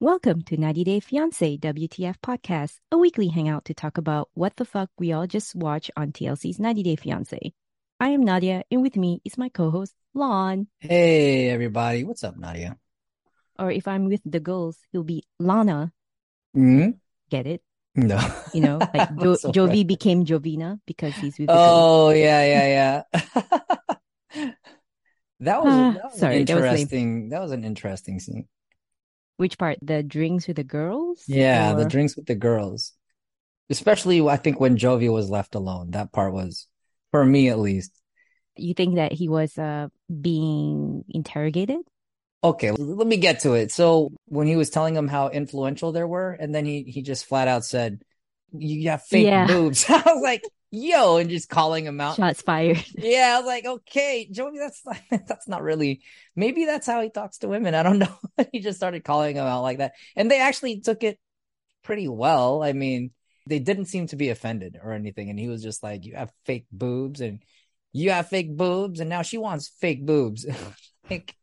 Welcome to 90 Day Fiancé WTF podcast, a weekly hangout to talk about what the fuck we all just watch on TLC's 90 Day Fiancé. I am Nadia, and with me is my co-host Lon. Hey everybody, what's up, Nadia? Or if I'm with the girls, he'll be Lana. hmm Get it? No, You know, like jo- So Jovi right. became Jovina because he's with the. Oh yeah, yeah, yeah. that was, Ah, that was sorry, an that was interesting. That was an interesting scene. Which part? The drinks with the girls? Yeah, the drinks with the girls, especially I think when Jovi was left alone. That part was, for me at least. You think that he was uh being interrogated? Okay, let me get to it. So when he was telling them how influential they were, and then he he just flat out said, "You have fake Yeah. boobs." I was like, "Yo," and just calling him out. Shots fired. Yeah, I was like, okay, Joey, that's that's not really. Maybe that's how he talks to women. I don't know. he just started calling him out like that, and they actually took it pretty well. I mean, they didn't seem to be offended or anything, and he was just like, "You have fake boobs, and you have fake boobs, and now she wants fake boobs." like,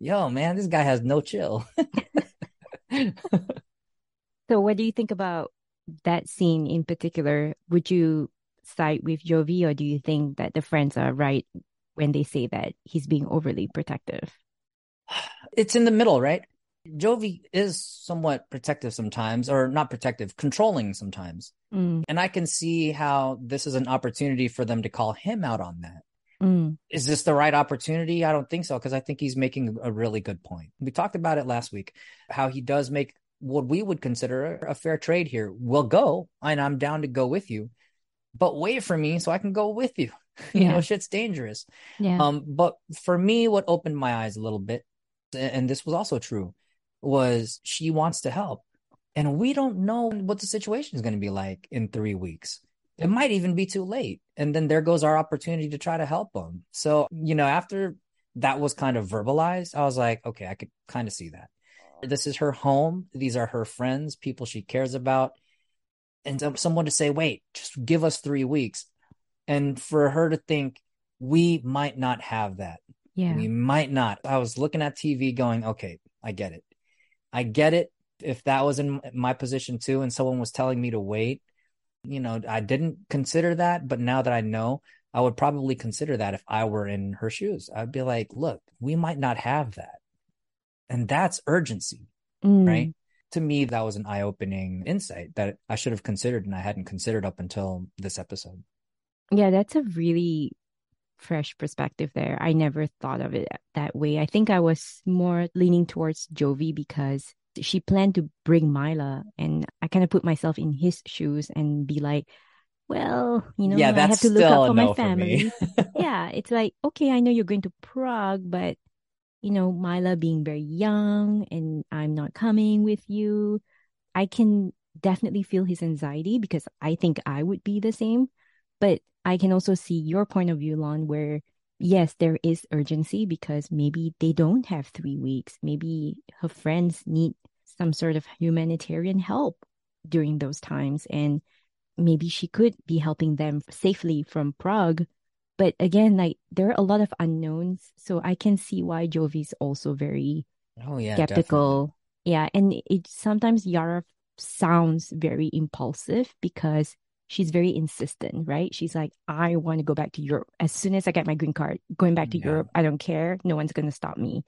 yo, man, this guy has no chill. So what do you think about that scene in particular? Would you side with Jovi or do you think that the friends are right when they say that he's being overly protective? it's in the middle, right? Jovi is somewhat protective sometimes, or not protective, controlling sometimes. Mm, And I can see how this is an opportunity for them to call him out on that. Mm, Is this the right opportunity? I don't think so, because I think he's making a really good point. We talked about it last week, how he does make what we would consider a fair trade here. We'll go, and I'm down to go with you, but wait for me so I can go with you. You Yeah. know, shit's dangerous. yeah. Um, but for me, what opened my eyes a little bit, and this was also true, was she wants to help. And we don't know what the situation is going to be like in three weeks. It might even be too late. And then there goes our opportunity to try to help them. So, you know, after that was kind of verbalized, I was like, okay, I could kind of see that. This is her home. These are her friends, people she cares about. And someone to say, wait, just give us three weeks. And for her to think, we might not have that. yeah. We might not. I was looking at TV going, okay, I get it. I get it. If that was in my position too, and someone was telling me to wait, you know, I didn't consider that. But now that I know, I would probably consider that if I were in her shoes. I'd be like, look, we might not have that. And that's urgency, Mm, right? To me, that was an eye opening insight that I should have considered and I hadn't considered up until this episode. Yeah, that's a really fresh perspective there. I never thought of it that way. I think I was more leaning towards Jovi because she planned to bring Mila, and I kind of put myself in his shoes and be like, well, you know, yeah, I have that's to look still out for no my for family. yeah, it's like, okay, I know you're going to Prague, but you know, Mila being very young and I'm not coming with you, I can definitely feel his anxiety because I think I would be the same. But I can also see your point of view, Lon, where yes, there is urgency because maybe they don't have three weeks. Maybe her friends need some sort of humanitarian help during those times. And maybe she could be helping them safely from Prague. But again, like there are a lot of unknowns. So I can see why Jovi's also very oh yeah, skeptical. Yeah. And it sometimes Yara sounds very impulsive because she's very insistent, right? She's like, I want to go back to Europe. As soon as I get my green card, going back to Yeah. Europe, I don't care. No one's going to stop me.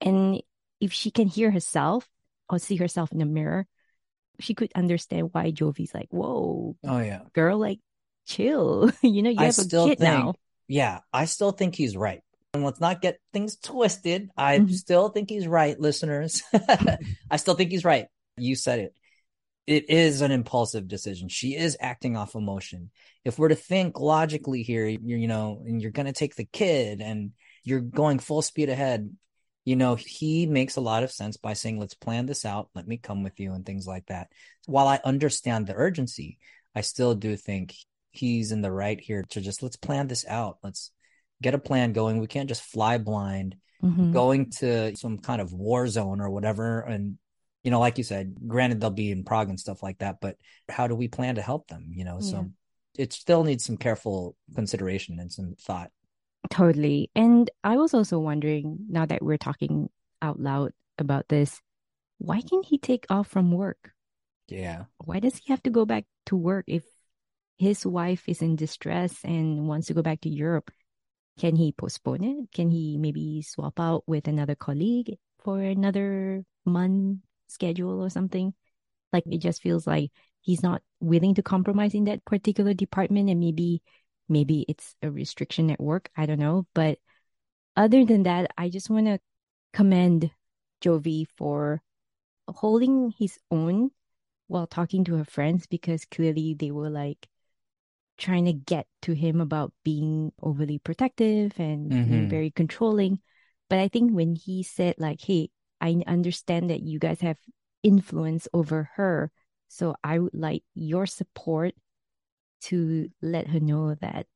And if she can hear herself or see herself in the mirror, she could understand why Jovi's like, whoa, Oh yeah. girl, like chill. you know, you I have a kid think, now. yeah, I still think he's right. And let's not get things twisted. I Mhm. still think he's right, listeners. I still think he's right. You said it. It is an impulsive decision. She is acting off emotion. If we're to think logically here, you're, you know, and you're going to take the kid and you're going full speed ahead, you know, he makes a lot of sense by saying, let's plan this out. Let me come with you and things like that. While I understand the urgency, I still do think he's in the right here to just let's plan this out. Let's get a plan going. We can't just fly blind Mhm. going to some kind of war zone or whatever. And, you know, like you said, granted, they'll be in Prague and stuff like that, but how do we plan to help them? You know, so it still needs some careful consideration and some thought. Totally. And I was also wondering, now that we're talking out loud about this, why can't he take off from work? Yeah. Why does he have to go back to work if his wife is in distress and wants to go back to Europe? Can he postpone it? Can he maybe swap out with another colleague for another month schedule or something? Like it just feels like he's not willing to compromise in that particular department and maybe maybe it's a restriction at work. I don't know. But other than that, I just want to commend Jovi for holding his own while talking to her friends because clearly they were like trying to get to him about being overly protective and Mhm. very controlling. But I think when he said like, "Hey, I understand that you guys have influence over her, so I would like your support to let her know that,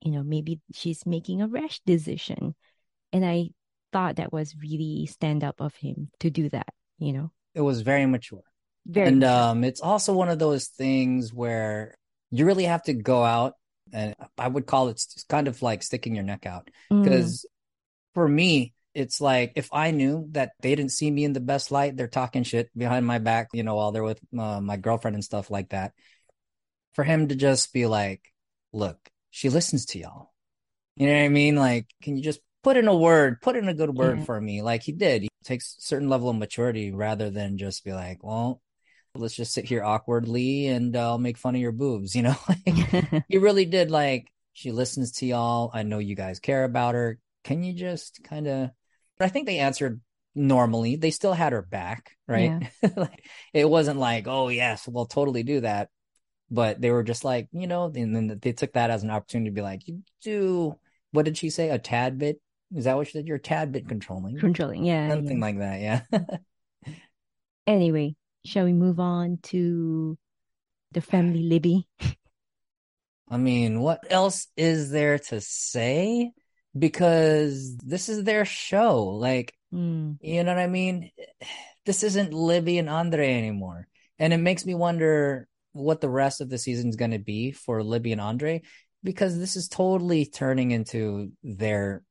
you know, maybe she's making a rash decision." And I thought that was really stand up of him to do that, you know. It was very mature. Very and mature. um, it's also one of those things where you really have to go out, and I would call it kind of like sticking your neck out. Mm, Because for me, it's like if I knew that they didn't see me in the best light, they're talking shit behind my back, you know, while they're with uh, my girlfriend and stuff like that. For him to just be like, look, she listens to y'all. You know what I mean? Like, can you just put in a word, put in a good word Yeah. for me? Like he did. He takes a certain level of maturity rather than just be like, well, let's just sit here awkwardly and uh, I'll make fun of your boobs, you know? Like, he really did like she listens to y'all i know you guys care about her can you just kind of but i think they answered normally they still had her back right like it wasn't like oh yes we'll totally do that but they were just like you know and then they took that as an opportunity to be like you do what did she say a tad bit is that what she said you're a tad bit controlling Controlling, yeah, something yeah. like that yeah Anyway, shall we move on to the family Libby? I mean, what else is there to say? Because this is their show. Like, Mm, you know what I mean? This isn't Libby and Andre anymore. And it makes me wonder what the rest of the season is going to be for Libby and Andre, because this is totally turning into their,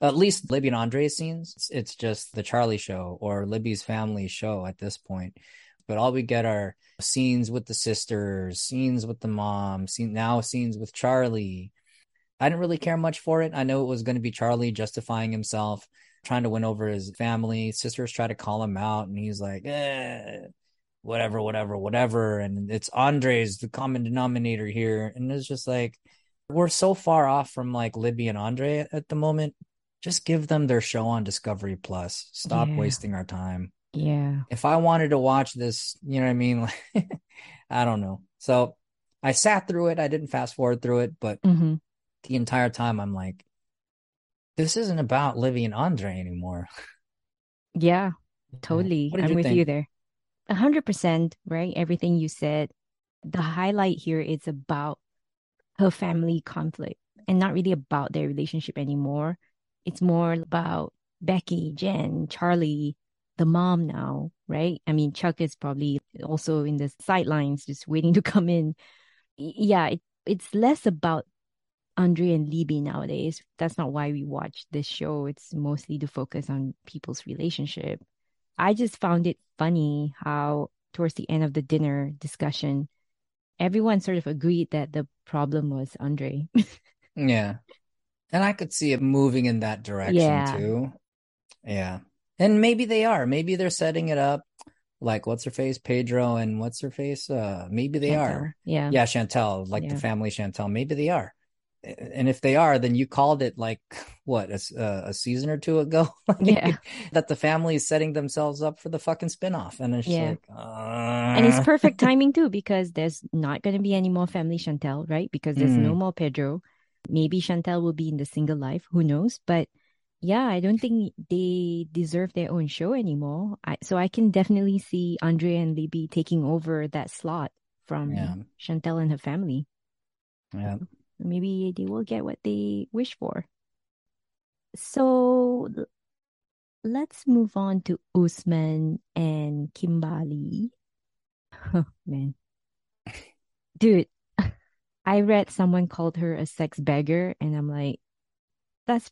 at least Libby and Andre's scenes. It's, it's just the Charlie show or Libby's family show at this point. But all we get are scenes with the sisters, scenes with the mom, scene, now scenes with Charlie. I didn't really care much for it. I know it was going to be Charlie justifying himself, trying to win over his family. Sisters try to call him out, and he's like, eh, whatever, whatever, whatever. And it's Andre's the common denominator here. And it's just like, we're so far off from like Libby and Andre at the moment. Just give them their show on Discovery Plus. Stop Yeah. wasting our time yeah. if I wanted to watch this, you know what I mean? Like, I don't know. So I sat through it. I didn't fast forward through it, but hmm the entire time I'm like, this isn't about Libby and Andre anymore. Yeah, totally. I'm you with think? you there. A hundred percent, right? Everything you said. The highlight here is about her family conflict and not really about their relationship anymore. It's more about Becky, Jen, Charlie, the mom now, right? I mean, Chuck is probably also in the sidelines, just waiting to come in. Yeah, it, it's less about Andre and Libby nowadays. That's not why we watch this show. It's mostly to focus on people's relationship. I just found it funny how towards the end of the dinner discussion, everyone sort of agreed that the problem was Andre. Yeah. And I could see it moving in that direction Yeah. too. Yeah. And maybe they are. Maybe they're setting it up. like what's her face, Pedro, and what's her face? Uh, maybe they Chantel. are. Yeah. Yeah, Chantel, like the family Chantel. Maybe they are. And if they are, then you called it like what a, uh, a season or two ago. Like, Yeah. that the family is setting themselves up for the fucking spinoff, and it's just Yeah. like, And uh, it's perfect timing too because there's not going to be any more family Chantel, right? Because there's no Mm. more Pedro. Maybe Chantel will be in the single life. Who knows? But yeah, I don't think they deserve their own show anymore. I, so I can definitely see Andre and Libby taking over that slot from Yeah. Chantel and her family. Yeah. Maybe they will get what they wish for. So let's move on to Usman and Kimbali. Oh, man. Dude, I read someone called her a sex beggar, and I'm like, that's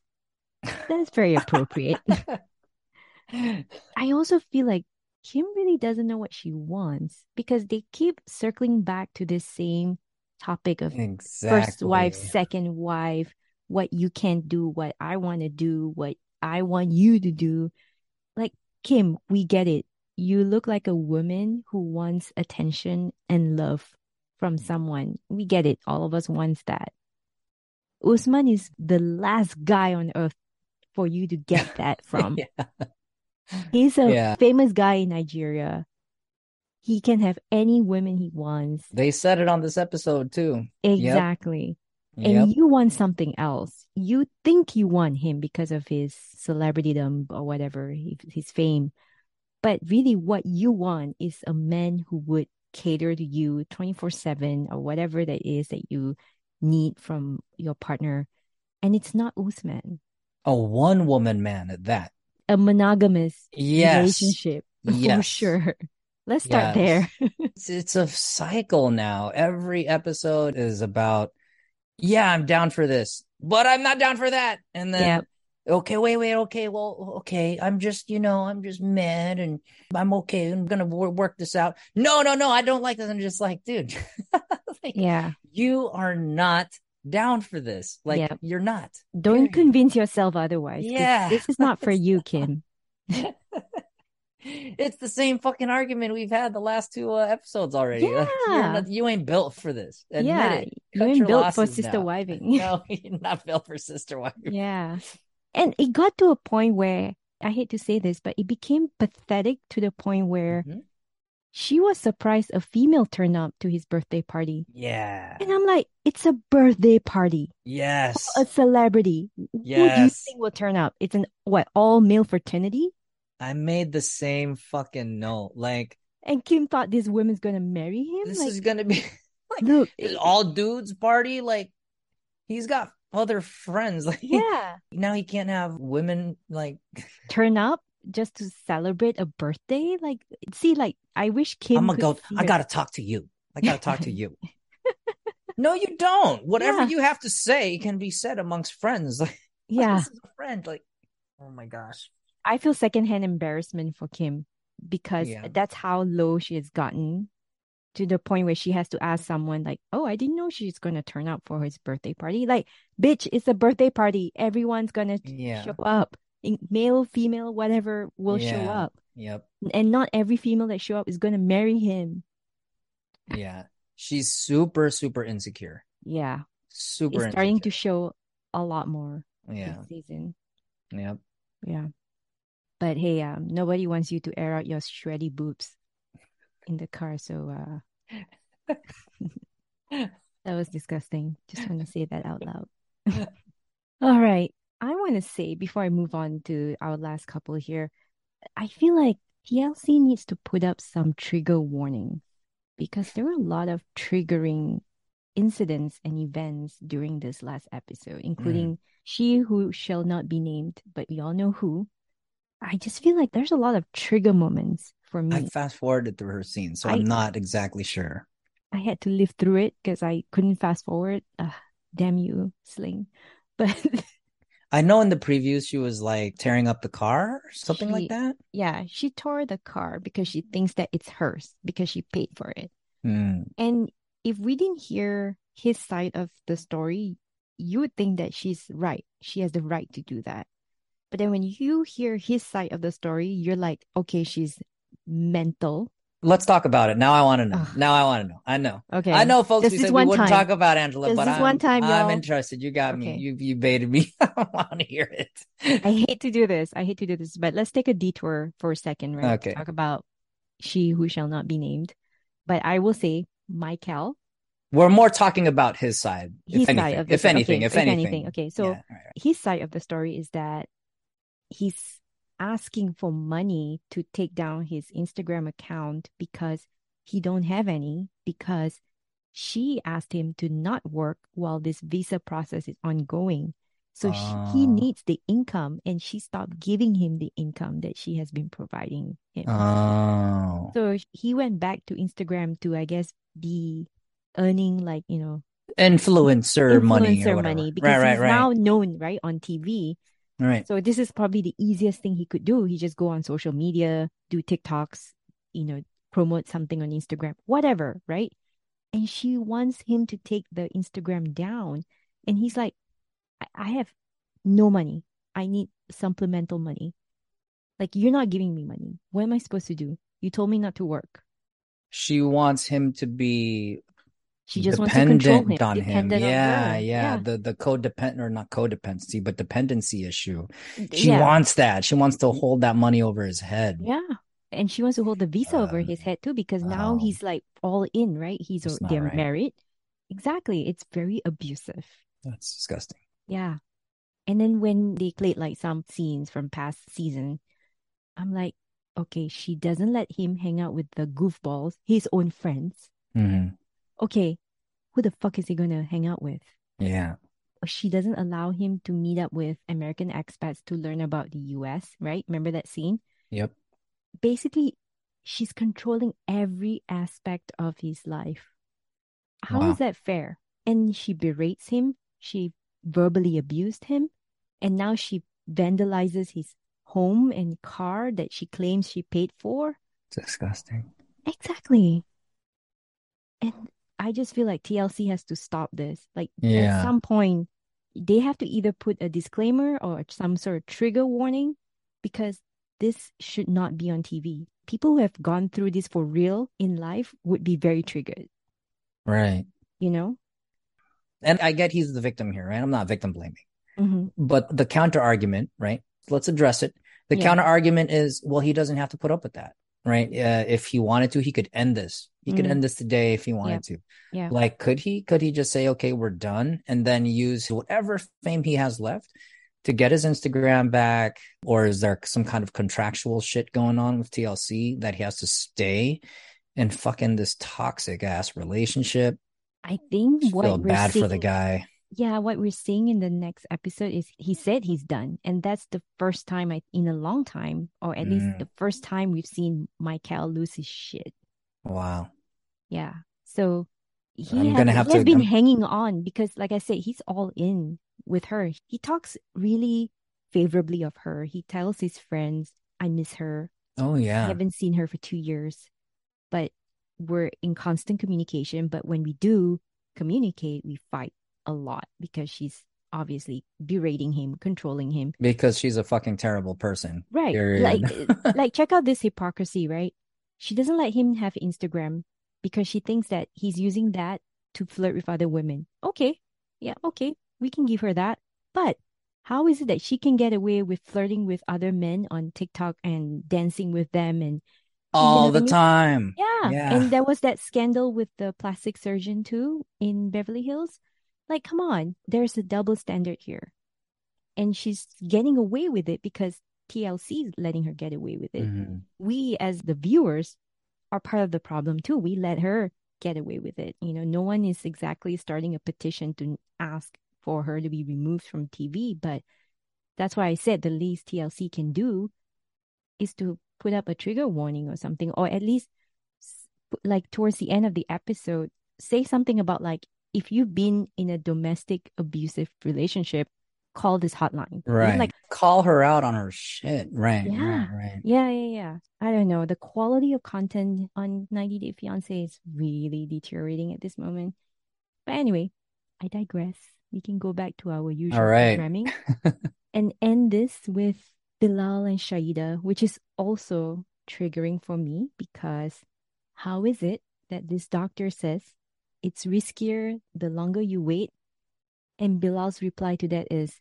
that's very appropriate. I also feel like Kim really doesn't know what she wants because they keep circling back to this same topic of exactly. first wife, second wife, what you can't do, what I want to do, what I want you to do. Like, Kim, we get it. You look like a woman who wants attention and love from mm. someone. We get it. All of us wants that. Usman is the last guy on earth for you to get that from. yeah. He's a Yeah. famous guy in Nigeria. He can have any women he wants. They said it on this episode too. Exactly. Yep. and you want something else. You think you want him because of his celebritydom or whatever, his, fame. But really, what you want is a man who would cater to you 24 7 or whatever that is that you need from your partner. And it's not Usman, A one woman man at that. a monogamous Yes. relationship for Yes. sure. Let's start Yes. there. It's, it's a cycle now. Every episode is about, yeah, I'm down for this, but I'm not down for that. And then, Yep. okay, wait, wait, okay, well, okay, I'm just, you know, I'm just mad and I'm okay. I'm going to wor- work this out. No, no, no, I don't like this. I'm just like, dude, like, yeah. you are not down for this. Like, Yep. you're not. Don't Period. convince yourself otherwise. Yeah. This is not for you. Kim. It's the same fucking argument we've had the last two uh, episodes already. Yeah. not- you ain't built for this. Admit yeah. it. You ain't built for sister now. wiving. No, you're not built for sister wife. Yeah. And it got to a point where I hate to say this, but it became pathetic to the point where Mhm. she was surprised a female turned up to his birthday party. Yeah. And I'm like, it's a birthday party. Yes. A celebrity. Yes. Who do you think will turn up? It's an what, all male fraternity? I made the same fucking note. Like And Kim thought this woman's gonna marry him? this like, is gonna be like look, all dudes party. Like he's got other friends. Like yeah. now he can't have women like Turn up just to celebrate a birthday? Like, see, like, I wish Kim I'm gonna go. I gotta talk to you. I gotta talk to you. no, you don't. Whatever Yeah. you have to say can be said amongst friends. Like, Yeah. this is a friend. Like, oh my gosh. I feel secondhand embarrassment for Kim because Yeah. that's how low she has gotten to the point where she has to ask someone like, "Oh, I didn't know she's gonna turn up for his birthday party." Like, bitch, it's a birthday party. Everyone's gonna Yeah. show up. Male, female, whatever will show up, Yep. and not every female that show up is gonna marry him. Yeah. She's super, super insecure. Yeah, Super it's starting to show a lot more Yeah. this season. Yep. Yeah, but hey, um, nobody wants you to air out your shreddy boobs in the car, so uh. That was disgusting. Just want to say that out loud. All right. I want to say before I move on to our last couple here, I feel like TLC needs to put up some trigger warning because there were a lot of triggering incidents and events during this last episode, including she who shall not be named, but we all know who. I just feel like there's a lot of trigger moments for me. I fast forwarded through her scene, so I- I'm not exactly sure. I had to live through it because I couldn't fast forward. Uh, damn you, Sling. But I know in the previews she was like tearing up the car or something She- like that. yeah, she tore the car because she thinks that it's hers because she paid for it. Hmm. And if we didn't hear his side of the story, you would think that she's right. She has the right to do that. But then when you hear his side of the story, you're like, okay, she's mental. Let's talk about it. Now I want to know. Now I want to know. I know. Okay. I know, folks. We said we wouldn't time. talk about Angela, Just but this I'm, one time, I'm interested. You got Okay. me. You you baited me. I want to hear it. I hate to do this. I hate to do this, but let's take a detour for a second, right? Okay. Talk about she who shall not be named. But I will say, Michael, We're more talking about his side, his if anything. side of the if anything, Okay, if if anything. anything. Okay, so Yeah, right, right. his side of the story is that he's asking for money to take down his Instagram account because he don't have any because she asked him to not work while this visa process is ongoing. So she, he Oh. needs the income and she stopped giving him the income that she has been providing him. Oh, So he went back to Instagram to, I guess, be earning like, you know, influencer, money or influencer money because right, right, he's right. now known, right, on TV. Right. So this is probably the easiest thing he could do. He just go on social media, do TikToks, you know, promote something on Instagram, whatever, right? And she wants him to take the Instagram down. And he's like, I, I have no money. I need supplemental money. Like, you're not giving me money. What am I supposed to do? You told me not to work. She wants him to be She just wants to control him, dependent on him. dependent on Yeah, her. yeah. The the codependent or not codependency, but dependency issue. She Yeah. wants that. She wants to hold that money over his head. Yeah. And she wants to hold the visa over Uh, his head too because now oh. he's like all in, right? He's they're right. married. Exactly. It's very abusive. That's disgusting. Yeah. And then when they played like some scenes from past season, I'm like, okay, she doesn't let him hang out with the goofballs, his own friends. hmm Okay, who the fuck is he gonna hang out with? Yeah. She doesn't allow him to meet up with American expats to learn about the US, right? Remember that scene? Yep. basically she's controlling every aspect of his life. How is Wow. that fair? And she berates him, she verbally abused him, and now she vandalizes his home and car that she claims she paid for. Disgusting. Exactly. And I just feel like TLC has to stop this. Like Yeah. at some point, they have to either put a disclaimer or some sort of trigger warning because this should not be on TV. People who have gone through this for real in life would be very triggered, Right. you know? And I get he's the victim here, right? I'm not victim blaming. hmm But the counter argument, right? Let's address it. The Yeah. counter argument is, well, he doesn't have to put up with that, right? Uh, if he wanted to, he could end this. He could Mhm. end this today if he wanted to. Yeah. Like, could he? Could he just say, okay, we're done, and then use whatever fame he has left to get his Instagram back? Or is there some kind of contractual shit going on with TLC that he has to stay in fucking this toxic ass relationship? I think what feel bad for the guy. Yeah, what we're seeing in the next episode is he said he's done. And that's the first time I, in a long time, or at least Mm. the first time we've seen Michael lose his shit. Wow. Yeah. So he I'm has, gonna have he has to- been I'm- hanging on because, like I said, he's all in with her. He talks really favorably of her. He tells his friends, I miss her. Oh yeah. I haven't seen her for two years, but we're in constant communication. But when we do communicate, we fight a lot because she's obviously berating him, controlling him. Because she's a fucking terrible person. Right. Period. Like like check out this hypocrisy, right? She doesn't let him have Instagram because she thinks that he's using that to flirt with other women. Okay. Yeah, okay. We can give her that. But how is it that she can get away with flirting with other men on TikTok and dancing with them and all know the what I mean? time. yeah. Yeah. And there was that scandal with the plastic surgeon too in Beverly Hills. Like, come on, there's a double standard here. And she's getting away with it because TLC is letting her get away with it. Mhm. We, as the viewers, are part of the problem too. We let her get away with it. You know, no one is exactly starting a petition to ask for her to be removed from TV, but that's why I said the least TLC can do is to put up a trigger warning or something, or at least like towards the end of the episode, say something about like if you've been in a domestic abusive relationship, call this hotline. You know, Right. Like Call her out on her shit. Right. Yeah. Right. Right. yeah, yeah, yeah. I don't know. The quality of content on 90 Day Fiance is really deteriorating at this moment. But anyway, I digress. We can go back to our usual All right. programming and end this with Bilal and Shaeeda, which is also triggering for me because how is it that this doctor says it's riskier the longer you wait? And Bilal's reply to that is,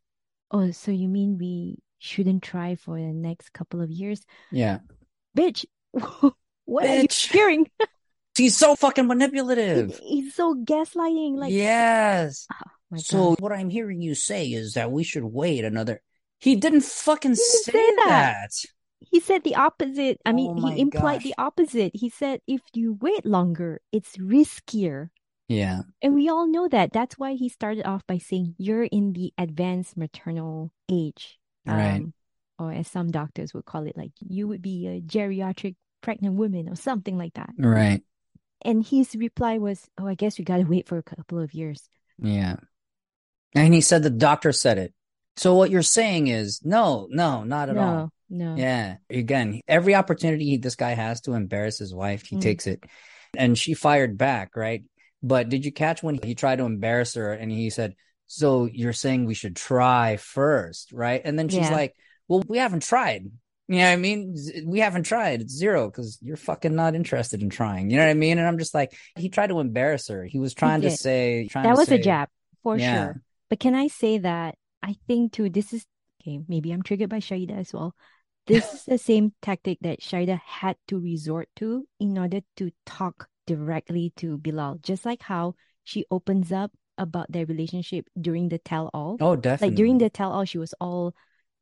Oh, so you mean we shouldn't try for the next couple of years? Yeah. Bitch, what are you hearing? He's so fucking manipulative. He's so gaslighting. Like, yes. Ah, my So God. what I'm hearing you say is that we should wait another. He didn't fucking didn't say, say that. that. he said the opposite. I mean, Oh he implied the opposite. He said if you wait longer, it's riskier. Yeah. And we all know that. That's why he started off by saying you're in the advanced maternal age. Right. Um, or as some doctors would call it, like you would be a geriatric pregnant woman or something like that. Right. And his reply was, Oh, I guess we got to wait for a couple of years. Yeah. And he said the doctor said it. So what you're saying is no, no, not at no, all. no. Yeah. Again, every opportunity this guy has to embarrass his wife, he Mm. takes it. And she fired back, right? But did you catch when he tried to embarrass her and he said, So you're saying we should try first, right? And then she's Yeah. like, Well, we haven't tried. You know what I mean? We haven't tried. It's zero because you're fucking not interested in trying. You know what I mean? And I'm just like, he tried to embarrass her. He was trying to say, trying That was a say- jab for Yeah. sure. But can I say that I think too, this is okay, maybe I'm triggered by Shaeeda as well. This is the same tactic that Shaeeda had to resort to in order to talk directly to Bilal, just like how she opens up about their relationship during the tell all. Oh, definitely. Like during the tell all, she was all,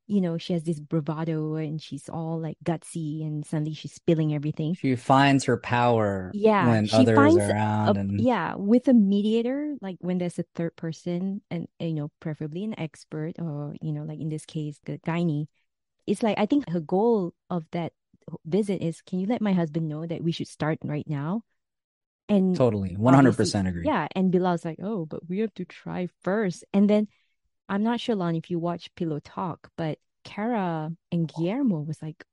you know, she has this bravado and she's all like gutsy and suddenly she's spilling everything. She finds her power Yeah, when others finds are around a- and yeah with a mediator like when there's a third person and you know preferably an expert or you know like in this case the gynae it's like i think her goal of that visit is can you let my husband know that we should start right now and totally 100% agree. yeah and bilal's like oh but we have to try first and then i'm not sure lon if you watch pillow talk but kara and guillermo was like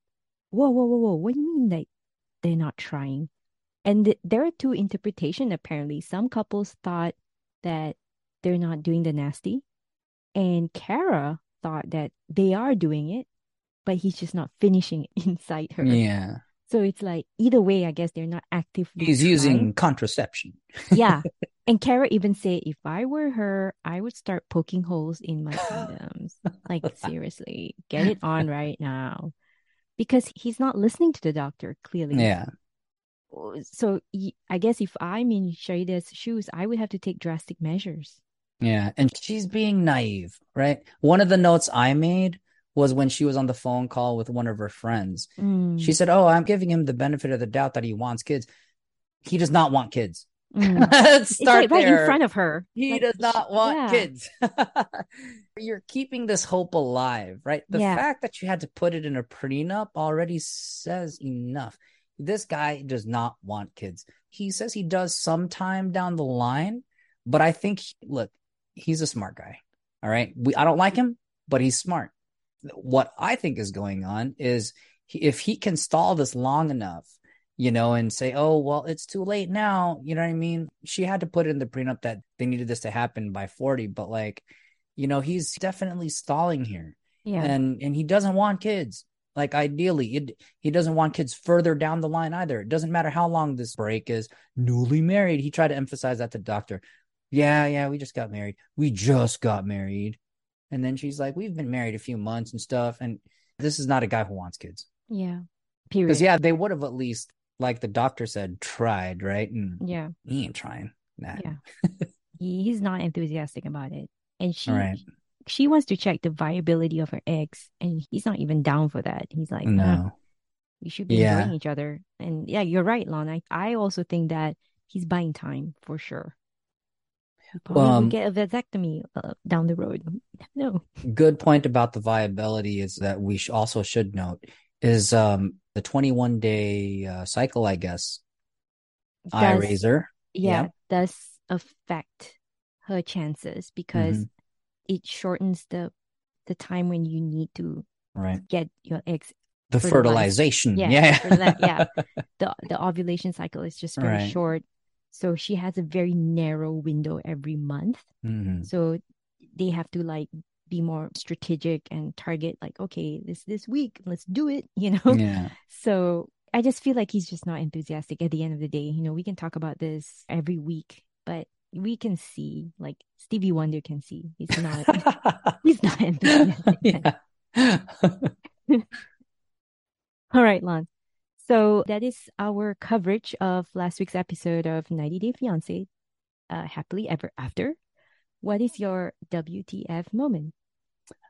whoa whoa whoa whoa what do you mean that they're not trying and th- there are two interpretations apparently some couples thought that they're not doing the nasty and kara thought that they are doing it but he's just not finishing it inside her Yeah. So it's like either way i guess they're not actively He's trying. using contraception. yeah and kara even said if i were her i would start poking holes in my condoms like seriously get it on right now because he's not listening to the doctor clearly Yeah. so I guess if I'm in Shaeeda's shoes, I would have to take drastic measures. Yeah. And she's being naive, right? One of the notes I made was when she was on the phone call with one of her friends. Mm, She said, Oh, I'm giving him the benefit of the doubt that he wants kids. He does not want kids. mm. Let's start like right there. in front of her. He Like, does not want yeah. kids. You're keeping this hope alive, right? The Yeah. fact that you had to put it in a prenup already says enough. This guy does not want kids. He says he does sometime down the line, but I think look, he's a smart guy. All right. We I don't like him, but he's smart. What I think is going on is he, if he can stall this long enough, you know, and say, "Oh, well, it's too late now." You know what I mean? She had to put in the prenup that they needed this to happen by 40, but like, you know, he's definitely stalling here. Yeah. And and he doesn't want kids. Like ideally, it, he doesn't want kids further down the line either. It doesn't matter how long this break is. Newly married, he tried to emphasize that to doctor. Yeah, yeah, we just got married. We just got married. And then she's like, "We've been married a few months and stuff." And this is not a guy who wants kids. yeah. Period. Because yeah, they would have at least, like the doctor said, tried, right? And Yeah. he ain't trying. Nah. Yeah. He's not enthusiastic about it. And she Right. she wants to check the viability of her eggs and he's not even down for that. He's like, "Nah, No. we should be Yeah. enjoying each other. And yeah, you're right, Lon. I, I also think that he's buying time for sure. Um, get a vasectomy uh, down the road. No. Good point about the viability is that we sh- also should note is um the 21 day uh, cycle, I guess. Eye Does- razor. yeah, Yeah. does affect her chances because Mm-hmm. it shortens the the time when you need to Right. get your eggs. The Fertilize. fertilization. Yeah, Yeah. yeah. The the ovulation cycle is just very Right. short. So she has a very narrow window every month. Mhm. So they have to like be more strategic and target like, okay, this this week, let's do it, you know? Yeah. So I just feel like he's just not enthusiastic at the end of the day. You know, we can talk about this every week, but we can see, like Stevie Wonder can see, he's not he's not enthusiastic. All right, Lon. So that is our coverage of last week's episode of 90 Day Fiance, uh, Happily Ever After. What is your WTF moment?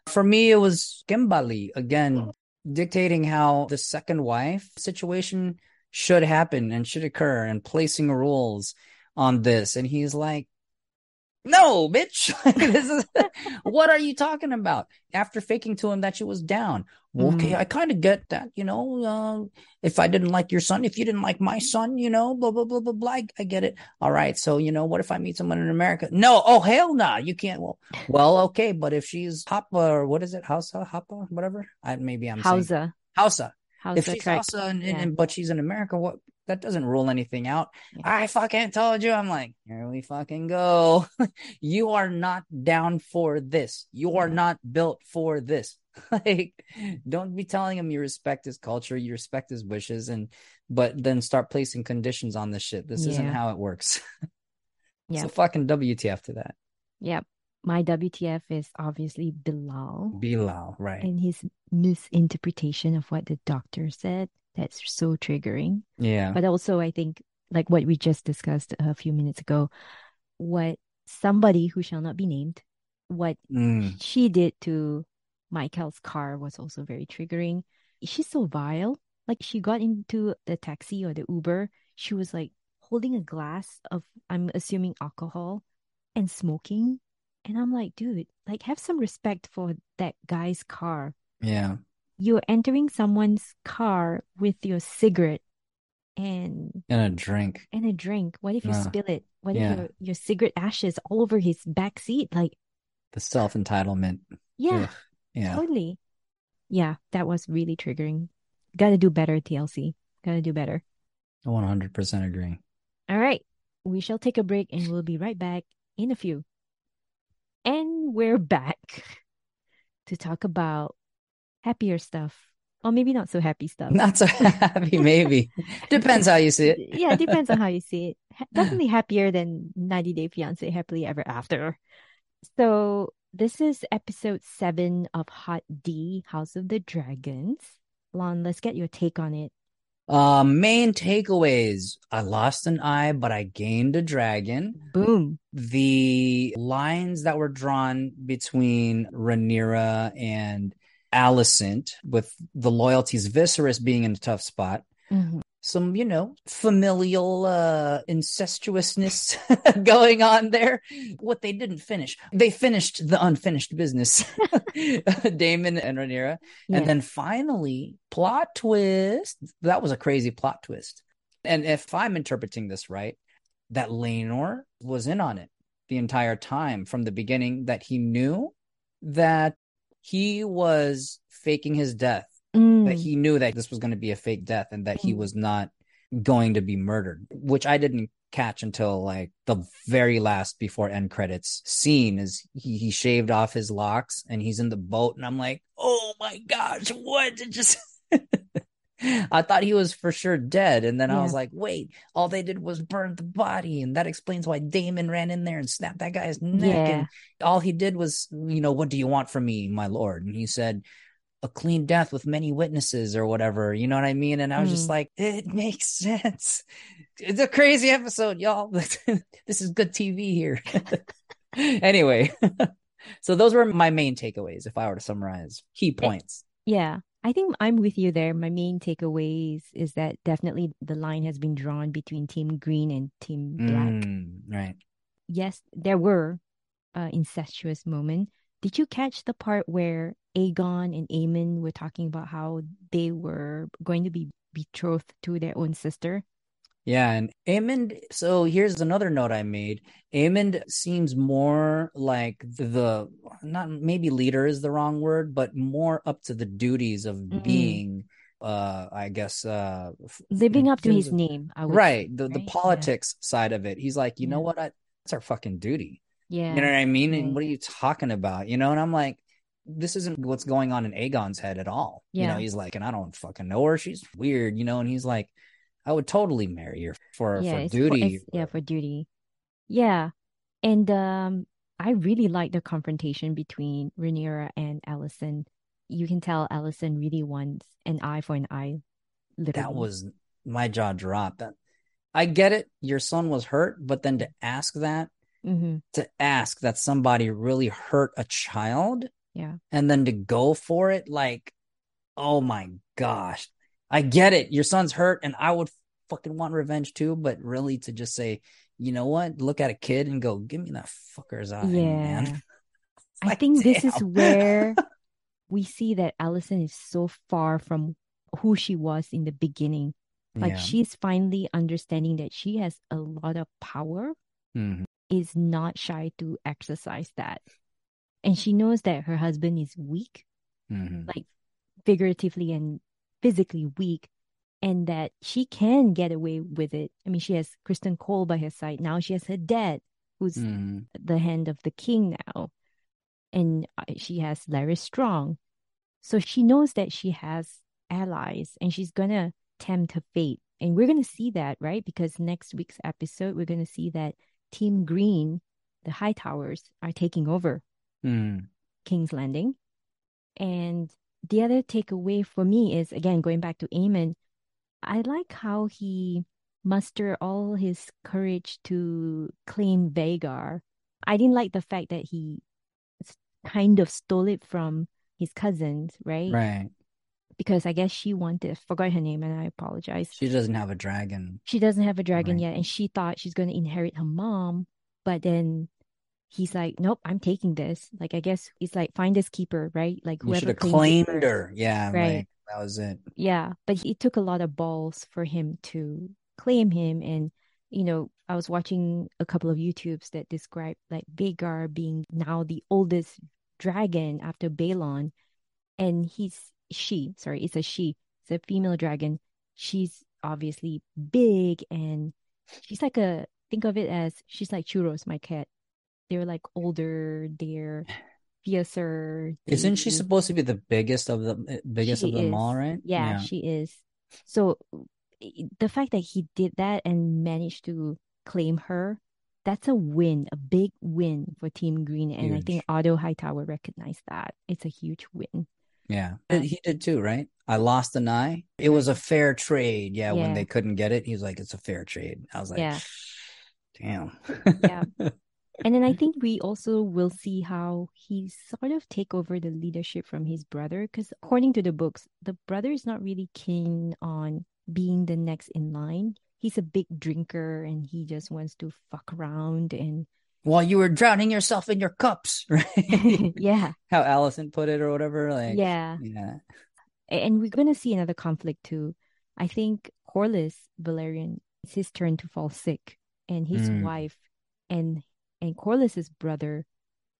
For me, it was Kimbali again, dictating how the second wife situation should happen and should occur and placing rules on this. And he's like, no, bitch. this is what are you talking about? After faking to him that she was down. Okay, Mm-hmm. I kind of get that, you know. Uh, if I didn't like your son, if you didn't like my son, you know, blah blah blah blah blah. I, I get it. All right, so you know, what if I meet someone in America? No, oh hell no, nah, you can't. Well, well, okay, but if she's Hapa or what is it, Hausa, Hapa, whatever. I maybe I'm saying Hausa. Hausa. Hausa If she's tribe. Hausa and, yeah. and- but she's in America, what that doesn't rule anything out. Yeah. I fucking told you. I'm like, here we fucking go. you are not down for this. You are not built for this. like, don't be telling him you respect his culture, you respect his wishes, and but then start placing conditions on this shit. This isn't how it works. Yeah. So fucking WTF to that. Yep. My WTF is obviously Bilal Bilal, right? and his misinterpretation of what the doctor said. That's so triggering. yeah. But also, I think, like what we just discussed a few minutes ago, what somebody who shall not be named, what Mm, she did to Michael's car was also very triggering. She's so vile. Like she got into the taxi or the Uber, she was like holding a glass of, I'm assuming alcohol and smoking. And I'm like, dude, like have some respect for that guy's car. yeah. You're entering someone's car with your cigarette and And a drink. and a drink. What if you Ah, spill it? What yeah. if your, your cigarette ashes all over his back seat? Like, The self entitlement. yeah. Ugh, Yeah. Totally. Yeah, that was really triggering. Gotta do better, TLC. Gotta do better. I 100% agree. All right. We shall take a break and we'll be right back in a few. And we're back to talk about happier stuff. Or maybe not so happy stuff. Not so happy, maybe. Depends how you see it. yeah, it depends on how you see it. Definitely happier than 90 Day Fiance Happily Ever After. So, this is episode seven of Hot D, House of the Dragons. Lon, let's get your take on it. Uh, main takeaways. I lost an eye, but I gained a dragon. Boom. The lines that were drawn between Rhaenyra and Alicent, with the loyalties Viserys being in a tough spot. Mhm. Some, you know, familial uh incestuousness going on there. What they didn't finish. They finished the unfinished business. Daemon and Rhaenyra. Yeah. And then finally, plot twist. That was a crazy plot twist. And if I'm interpreting this right, that Laenor was in on it the entire time from the beginning, that he knew that he was faking his death, Mm. that he knew that this was going to be a fake death and that he Mm. was not going to be murdered, which I didn't catch until like the very last before end credits scene is he, he shaved off his locks and he's in the boat and I'm like, oh my gosh, what did just I thought he was for sure dead. And then I was like, wait, all they did was burn the body. And that explains why Daemon ran in there and snapped that guy's neck. Yeah. And all he did was, you know, what do you want from me, my lord? And he said, a clean death with many witnesses or whatever. You know what I mean? And I was just Mm. like, it makes sense. It's a crazy episode, y'all. this is good TV here. anyway, so those were my main takeaways if I were to summarize key points. Yeah, I think I'm with you there. My main takeaways is that definitely the line has been drawn between Team Green and Team Black. Mm, right. Yes, there were uh, incestuous moments. Did you catch the part where Aegon and Aemon were talking about how they were going to be betrothed to their own sister? Yeah, and Aemond. So here's another note I made. Aemond seems more like the, the not maybe leader is the wrong word, but more up to the duties of Mm. being, uh, I guess, uh, Living up to his of- name, I would right? The the right? Yeah. politics side of it. He's like, you know what? I, that's our fucking duty. Yeah. You know what I mean? Yeah, And what are you talking about? You know? And I'm like, this isn't what's going on in Aegon's head at all. Yeah. You know, he's like, and I don't fucking know her. She's weird, you know, and he's like, I would totally marry her for, yeah, for duty. it's- yeah, for duty. Yeah. And um I really like the confrontation between Rhaenyra and Alicent. You can tell Alicent really wants an eye for an eye. Literally. that was my jaw dropped. That I get it. Your son was hurt, but then to ask that, hmm to ask that somebody really hurt a child, Yeah. and then to go for it, like, oh my gosh, I get it. Your son's hurt, and I would fucking want revenge too. But really, to just say, you know what, look at a kid and go, give me that fucker's eye, Yeah. man. I Like, think this is where we see that Alicent is so far from who she was in the beginning. Like Yeah. she's finally understanding that she has a lot of power, Mhm. Is not shy to exercise that. And she knows that her husband is weak, Mhm. like figuratively and physically weak, and that she can get away with it. I mean, she has Criston Cole by her side. Now she has her dad, who's Mhm. the hand of the king now. And uh, she has Larry Strong. So she knows that she has allies and she's going to tempt her fate. And we're going to see that, right? Because next week's episode, we're going to see that Team Green, the Hightowers, are taking over Mhm. King's Landing. And the other takeaway for me is again going back to Aemond, I like how he muster all his courage to claim Vhagar. I didn't like the fact that he kind of stole it from his cousins, right? Right. Because I guess she wanted, forgot her name, and I apologize. She doesn't have a dragon. She doesn't have a dragon Right. yet, and she thought she's going to inherit her mom, but then he's like, "Nope, I'm taking this." Like, I guess it's like find this keeper, right? Like You should whoever have claimed her. Yeah. Right. Like, that was it. Yeah, but it took a lot of balls for him to claim him. And, you know, I was watching a couple of YouTubes that describe like Vhagar being now the oldest dragon after Balon. And he's, she, sorry, it's a she, it's a female dragon. She's obviously big and she's like a, think of it as she's like Churros, my cat. They're like older, they're fiercer. Isn't she they- supposed to be the biggest of the eh, biggest she of them is. all, right? Yeah, she is. So the fact that he did that and managed to claim her, that's a win, a big win for Team Green. And I think Huge. Otto Hightower recognized that. It's a huge win. Yeah. He did too, right? I lost an eye. It was a fair trade. Yeah, when they couldn't get it, he was like, it's a fair trade. I was like, Yeah. damn. Yeah. And then I think we also will see how he sort of take over the leadership from his brother. Because according to the books, the brother is not really keen on being the next in line. He's a big drinker and he just wants to fuck around and While you were drowning yourself in your cups, right? yeah, How Alicent put it or whatever. Like, yeah. yeah. And we're gonna see another conflict too. I think Corlys Velaryon it's his turn to fall sick, and his Mm. wife and and Corlys's brother,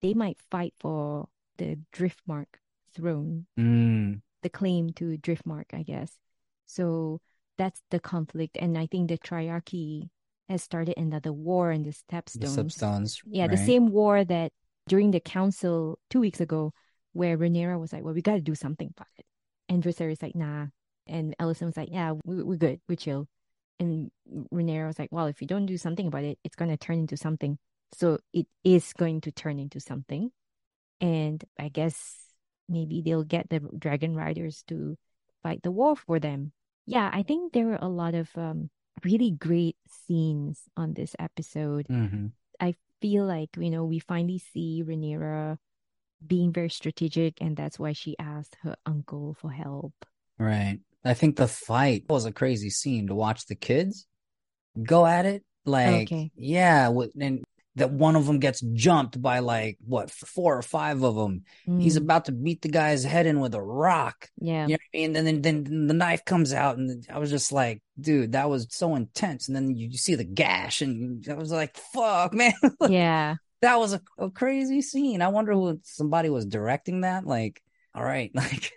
they might fight for the Driftmark throne, Mm, the claim to Driftmark, I guess. So that's the conflict, and I think the Triarchy has started another war in the the Stepstones. substones. Yeah, the same war that during the council two weeks ago, where Rhaenyra was like, "Well, we got to do something about it," and Viserys like, "Nah," and Alicent was like, "Yeah, we, we're good, we're chill," and Rhaenyra was like, "Well, if you don't do something about it, it's going to turn into something." So it is going to turn into something, and I guess maybe they'll get the dragon riders to fight the war for them. Yeah, I think there were a lot of um, really great scenes on this episode Mhm. feel like you know we finally see Rhaenyra being very strategic, and that's why she asked her uncle for help. Right. I think the fight was a crazy scene to watch the kids go at it. Like, Okay. yeah, with- and that one of them gets jumped by like what four or five of them. He's Mm, about to beat the guy's head in with a rock. yeah, You know what I mean? And then, then, then the knife comes out, and I was just like, dude, that was so intense. And then you, you see the gash, and I was like, fuck, man. yeah, that was a, a crazy scene. I wonder who somebody was directing that. Like, all right, like,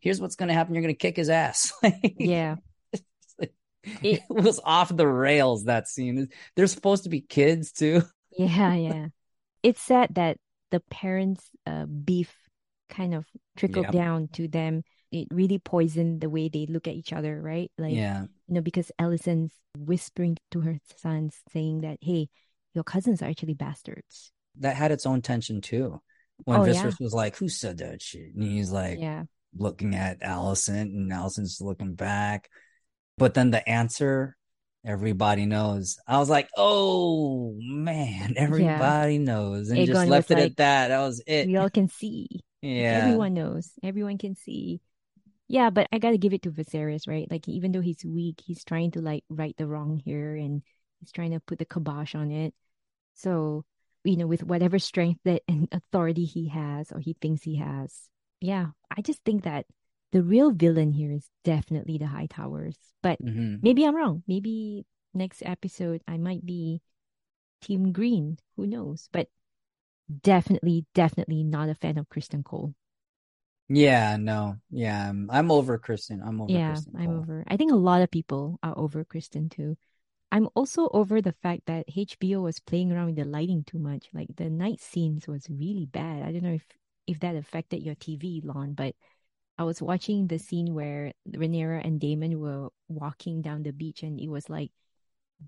here's what's gonna happen. You're gonna kick his ass. Yeah, it was off the rails. That scene. They're supposed to be kids too. Yeah, yeah. It's sad that the parents' uh, beef kind of trickled Yep. down to them. It really poisoned the way they look at each other, right? Like, yeah. you know, because Alicent's whispering to her sons, saying that, hey, your cousins are actually bastards. That had its own tension too. When Oh, yeah. Was like, Who said that shit? And he's like yeah. looking at Alicent and Alicent's looking back. But then the answer, everybody knows. I was like, Oh man, everybody knows. And Aegon just left it like, at that. That was it. We all can see. yeah. Everyone knows. Everyone can see. Yeah, but I gotta give it to Viserys, right? Like even though he's weak, he's trying to like right the wrong here and he's trying to put the kibosh on it. So, you know, with whatever strength that and authority he has or he thinks he has. Yeah, I just think that the real villain here is definitely the Hightowers. But Mhm. maybe I'm wrong. Maybe next episode I might be Team Green. Who knows? But definitely, definitely not a fan of Criston Cole. Yeah, no. Yeah, I'm, I'm over Criston. I'm over yeah, Criston. I'm over. I think a lot of people are over Criston too. I'm also over the fact that HBO was playing around with the lighting too much. Like the night scenes was really bad. I don't know if if that affected your TV, Lon, but I was watching the scene where Rhaenyra and Daemon were walking down the beach and it was like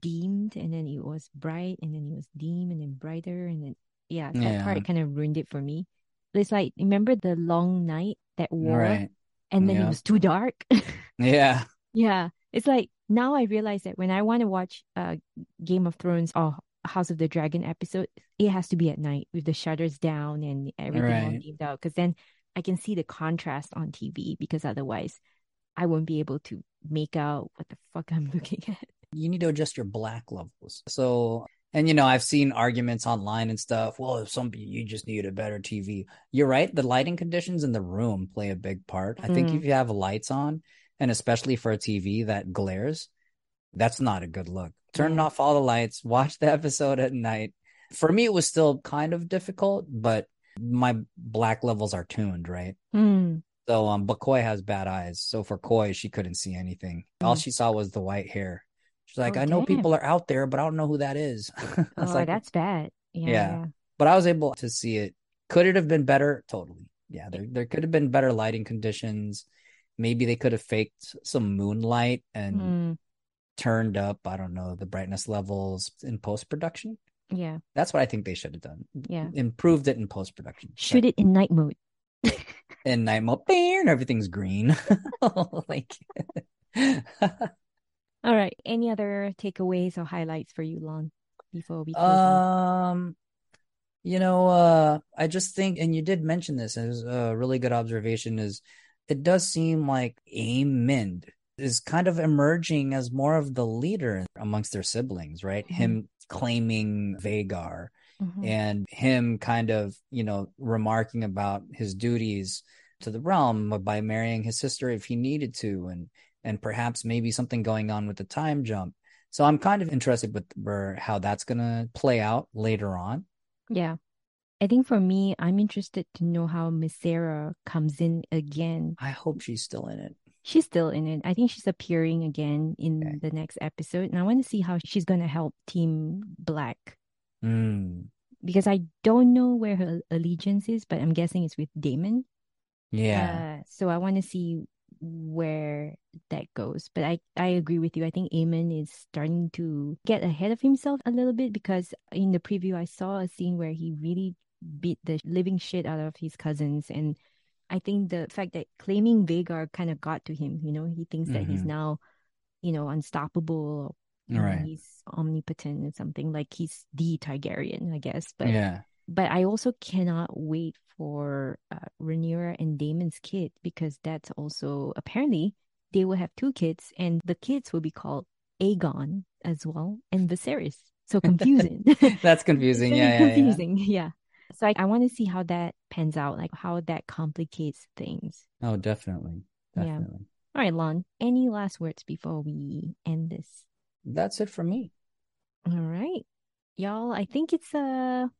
dimmed and then it was bright and then it was dim and then brighter and then yeah, that Yeah. part kind of ruined it for me. It's like remember the long night that war Right. and then it was too dark. Yeah. Yeah, it's like now I realize that when I want to watch uh Game of Thrones or House of the Dragon episode, it has to be at night with the shutters down and everything all Right. dimmed out because then I can see the contrast on TV because otherwise I won't be able to make out what the fuck I'm looking at. you need to adjust your black levels. So, and you know, I've seen arguments online and stuff. Well, if some you just need a better TV. You're right. The lighting conditions in the room play a big part. I think Mm. if you have lights on, and especially for a TV that glares, that's not a good look. Turn Yeah. off all the lights. Watch the episode at night. For me, it was still kind of difficult, but my black levels are tuned, right? Hmm. So um but Koi has bad eyes. So for Koi, she couldn't see anything. All Mm. she saw was the white hair. She's like, Oh, I know damn. people are out there, but I don't know who that is. Oh, like, that's bad. Yeah, Yeah. yeah. but I was able to see it. Could it have been better? Totally. Yeah, there there could have been better lighting conditions. Maybe they could have faked some moonlight and Hmm. turned up, I don't know, the brightness levels in post production. Yeah, That's what I think they should have done. yeah. Improved it in post production. Shoot it in night mode. in night mode, bam, everything's green. like All right. Any other takeaways or highlights for you, Lon, before we close? Um, you know, uh, I just think, and you did mention this as a really good observation, is it does seem like Aemond is kind of emerging as more of the leader amongst their siblings, right? Mhm. Him claiming Vhagar Mhm. and him kind of, you know, remarking about his duties to the realm by marrying his sister if he needed to, and and perhaps maybe something going on with the time jump. So I'm kind of interested with where how that's gonna play out later on. Yeah. I think for me, I'm interested to know how Mysaria comes in again. I hope she's still in it. She's still in it. I think she's appearing again in Okay. the next episode. And I want to see how she's going to help Team Black. Mm, Because I don't know where her allegiance is, but I'm guessing it's with Daemon. yeah. Uh, so I want to see where that goes. But I, I agree with you. I think Aemond is starting to get ahead of himself a little bit because in the preview I saw a scene where he really beat the living shit out of his cousins and I think the fact that claiming Vhagar kind of got to him, you know, he thinks that he's Mhm. now, you know, unstoppable, you know, he's omnipotent and something like he's the Targaryen, I guess. But yeah. but I also cannot wait for uh, Rhaenyra and Daemon's kid because that's also apparently they will have two kids and the kids will be called Aegon as well and Viserys. So confusing. That's confusing. Yeah, yeah, yeah. confusing. Yeah. So I, I want to see how that pans out, like how that complicates things. Oh, definitely. Yeah. Definitely. All right, Lon. Any last words before we end this? That's it for me. All right, y'all. I think it's a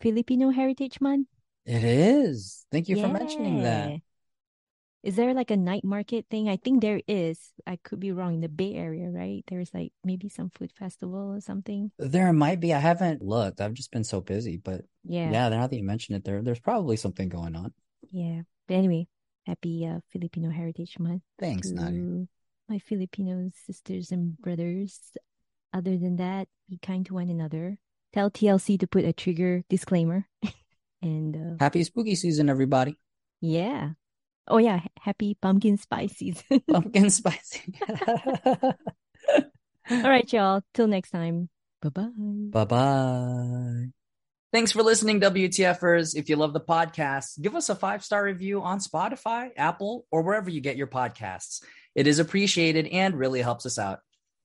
Filipino Heritage Month. It is. Thank you for mentioning that. Is there like a night market thing? I think there is. I could be wrong. In the Bay Area, right? There's like maybe some food festival or something. There might be. I haven't looked. I've just been so busy, but Yeah. yeah, now that you mention it, there there's probably something going on. Yeah. But anyway, happy uh, Filipino Heritage Month. Thanks, to Nani. My Filipino sisters and brothers. Other than that, be kind to one another. Tell TLC to put a trigger disclaimer. and uh, Happy spooky season, everybody. yeah. Oh yeah, happy pumpkin spice season. Pumpkin spicy. All right, y'all. Till next time. Bye-bye. Bye bye. Thanks for listening, WTFers. If you love the podcast, give us a five star review on Spotify, Apple, or wherever you get your podcasts. It is appreciated and really helps us out.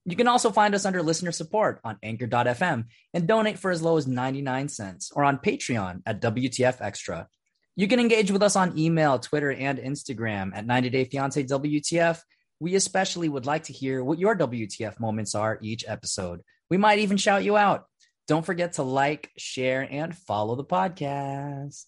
You can also find us under listener support on anchor.fm and donate for as low as 99 cents or on Patreon at WTF Extra. You can engage with us on email, Twitter, and Instagram at 90 Day Fiance WTF. We especially would like to hear what your WTF moments are each episode. We might even shout you out. Don't forget to like, share, and follow the podcast.